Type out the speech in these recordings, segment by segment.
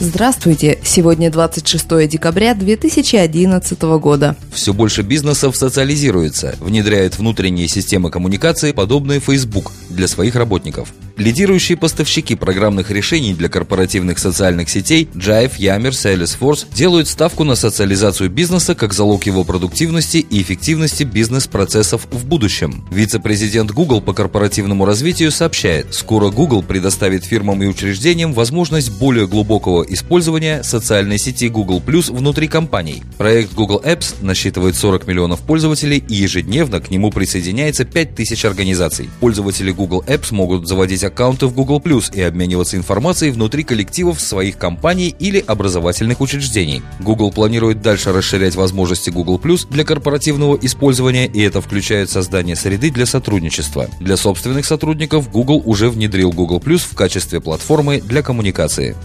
Здравствуйте! Сегодня 26 декабря 2011 года. Все больше бизнесов социализируется, внедряют внутренние системы коммуникации, подобные Facebook, для своих работников. Лидирующие поставщики программных решений для корпоративных социальных сетей Jive, Yammer, Salesforce делают ставку на социализацию бизнеса как залог его продуктивности и эффективности бизнес-процессов в будущем. Вице-президент Google по корпоративному развитию сообщает, скоро Google предоставит фирмам и учреждениям возможность более глубокого использования социальной сети Google Plus внутри компаний. Проект Google Apps насчитывает 40 миллионов пользователей и ежедневно к нему присоединяется 5000 организаций. Пользователи Google Apps могут заводить аккаунты в Google Plus и обмениваться информацией внутри коллективов своих компаний или образовательных учреждений. Google планирует дальше расширять возможности Google Plus для корпоративного использования, и это включает создание среды для сотрудничества. Для собственных сотрудников Google уже внедрил Google Plus в качестве платформы для коммуникации.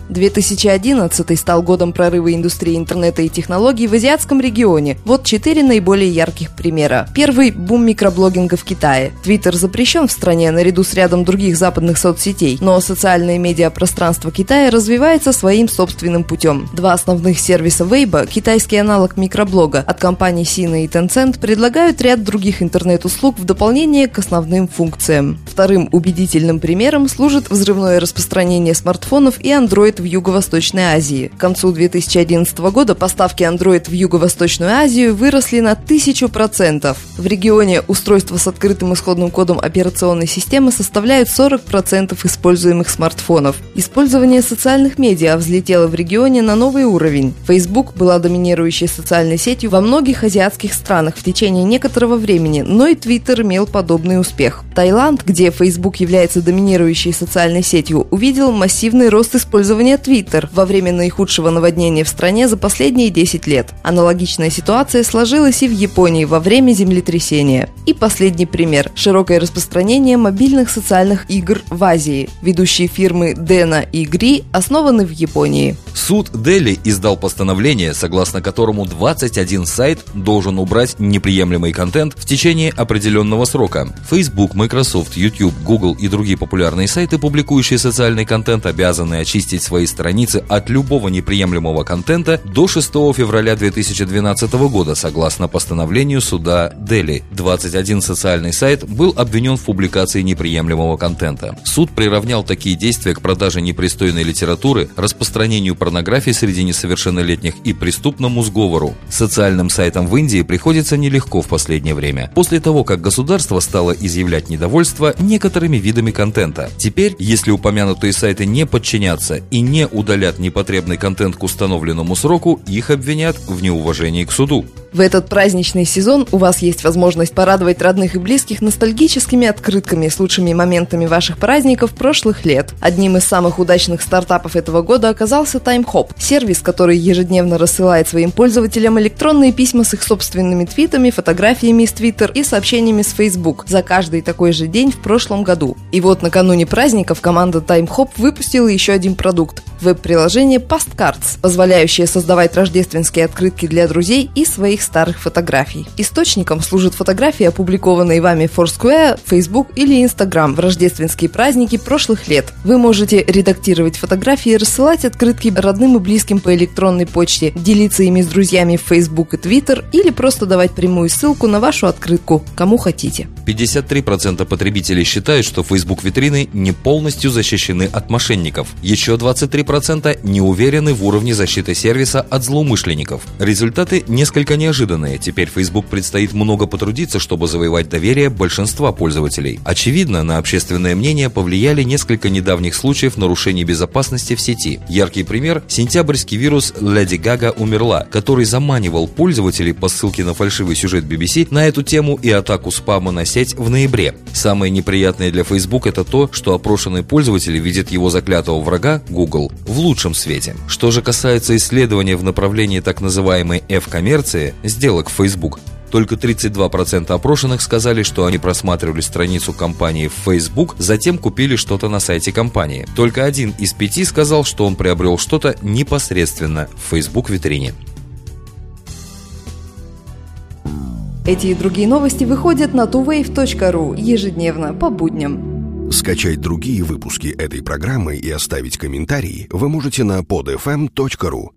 2011 стал годом прорыва индустрии интернета и технологий в азиатском регионе. Вот четыре наиболее ярких примера. Первый – бум микроблогинга в Китае. Твиттер запрещен в стране наряду с рядом других западных соцсетей, но социальное медиапространство Китая развивается своим собственным путем. Два основных сервиса Weibo, китайский аналог микроблога от компаний Sina и Tencent, предлагают ряд других интернет-услуг в дополнение к основным функциям. Вторым убедительным примером служит взрывное распространение смартфонов и Android в Юго-Восточной Азии. К концу 2011 года поставки Android в Юго-Восточную Азию выросли на 1000%. В регионе устройства с открытым исходным кодом операционной системы составляют 40% 10% используемых смартфонов. Использование социальных медиа взлетело в регионе на новый уровень. Facebook была доминирующей социальной сетью во многих азиатских странах в течение некоторого времени, но и Twitter имел подобный успех. Таиланд, где Facebook является доминирующей социальной сетью, увидел массивный рост использования Twitter во время наихудшего наводнения в стране за последние 10 лет. Аналогичная ситуация сложилась и в Японии во время землетрясения. И последний пример – широкое распространение мобильных социальных игр в Азии. Ведущие фирмы Dena и Гри основаны в Японии. Суд Дели издал постановление, согласно которому 21 сайт должен убрать неприемлемый контент в течение определенного срока. Facebook, Microsoft, YouTube, Google и другие популярные сайты, публикующие социальный контент, обязаны очистить свои страницы от любого неприемлемого контента до 6 февраля 2012 года, согласно постановлению суда Дели. 21 социальный сайт был обвинен в публикации неприемлемого контента. Суд приравнял такие действия к продаже непристойной литературы, распространению порнографии среди несовершеннолетних и преступному сговору. Социальным сайтам в Индии приходится нелегко в последнее время. После того, как государство стало изъявлять недовольство некоторыми видами контента. Теперь, если упомянутые сайты не подчинятся и не удалят непотребный контент к установленному сроку, их обвинят в неуважении к суду. В этот праздничный сезон у вас есть возможность порадовать родных и близких ностальгическими открытками с лучшими моментами ваших праздников прошлых лет. Одним из самых удачных стартапов этого года оказался TimeHop, сервис, который ежедневно рассылает своим пользователям электронные письма с их собственными твитами, фотографиями из Twitter и сообщениями с Facebook за каждый такой же день в прошлом году. И вот накануне праздников команда TimeHop выпустила еще один продукт – веб-приложение Postcards, позволяющее создавать рождественские открытки для друзей и своих старых фотографий. Источником служат фотографии, опубликованные вами в Foursquare, Facebook или Instagram в рождественские праздники прошлых лет. Вы можете редактировать фотографии, рассылать открытки родным и близким по электронной почте, делиться ими с друзьями в Facebook и Twitter или просто давать прямую ссылку на вашу открытку, кому хотите. 53% потребителей считают, что Facebook витрины не полностью защищены от мошенников. Еще 23% не уверены в уровне защиты сервиса от злоумышленников. Результаты несколько неожиданные неожиданные. Теперь Facebook предстоит много потрудиться, чтобы завоевать доверие большинства пользователей. Очевидно, на общественное мнение повлияли несколько недавних случаев нарушений безопасности в сети. Яркий пример – сентябрьский вирус «Леди Гага умерла», который заманивал пользователей по ссылке на фальшивый сюжет BBC на эту тему и атаку спама на сеть в ноябре. Самое неприятное для Facebook – это то, что опрошенные пользователи видят его заклятого врага, Google, в лучшем свете. Что же касается исследования в направлении так называемой F-коммерции, сделок в Facebook, Только 32% опрошенных сказали, что они просматривали страницу компании в Facebook, затем купили что-то на сайте компании. Только один из пяти сказал, что он приобрел что-то непосредственно в Facebook-витрине. Эти и другие новости выходят на tuwave.ru ежедневно по будням. Скачать другие выпуски этой программы и оставить комментарии вы можете на podfm.ru.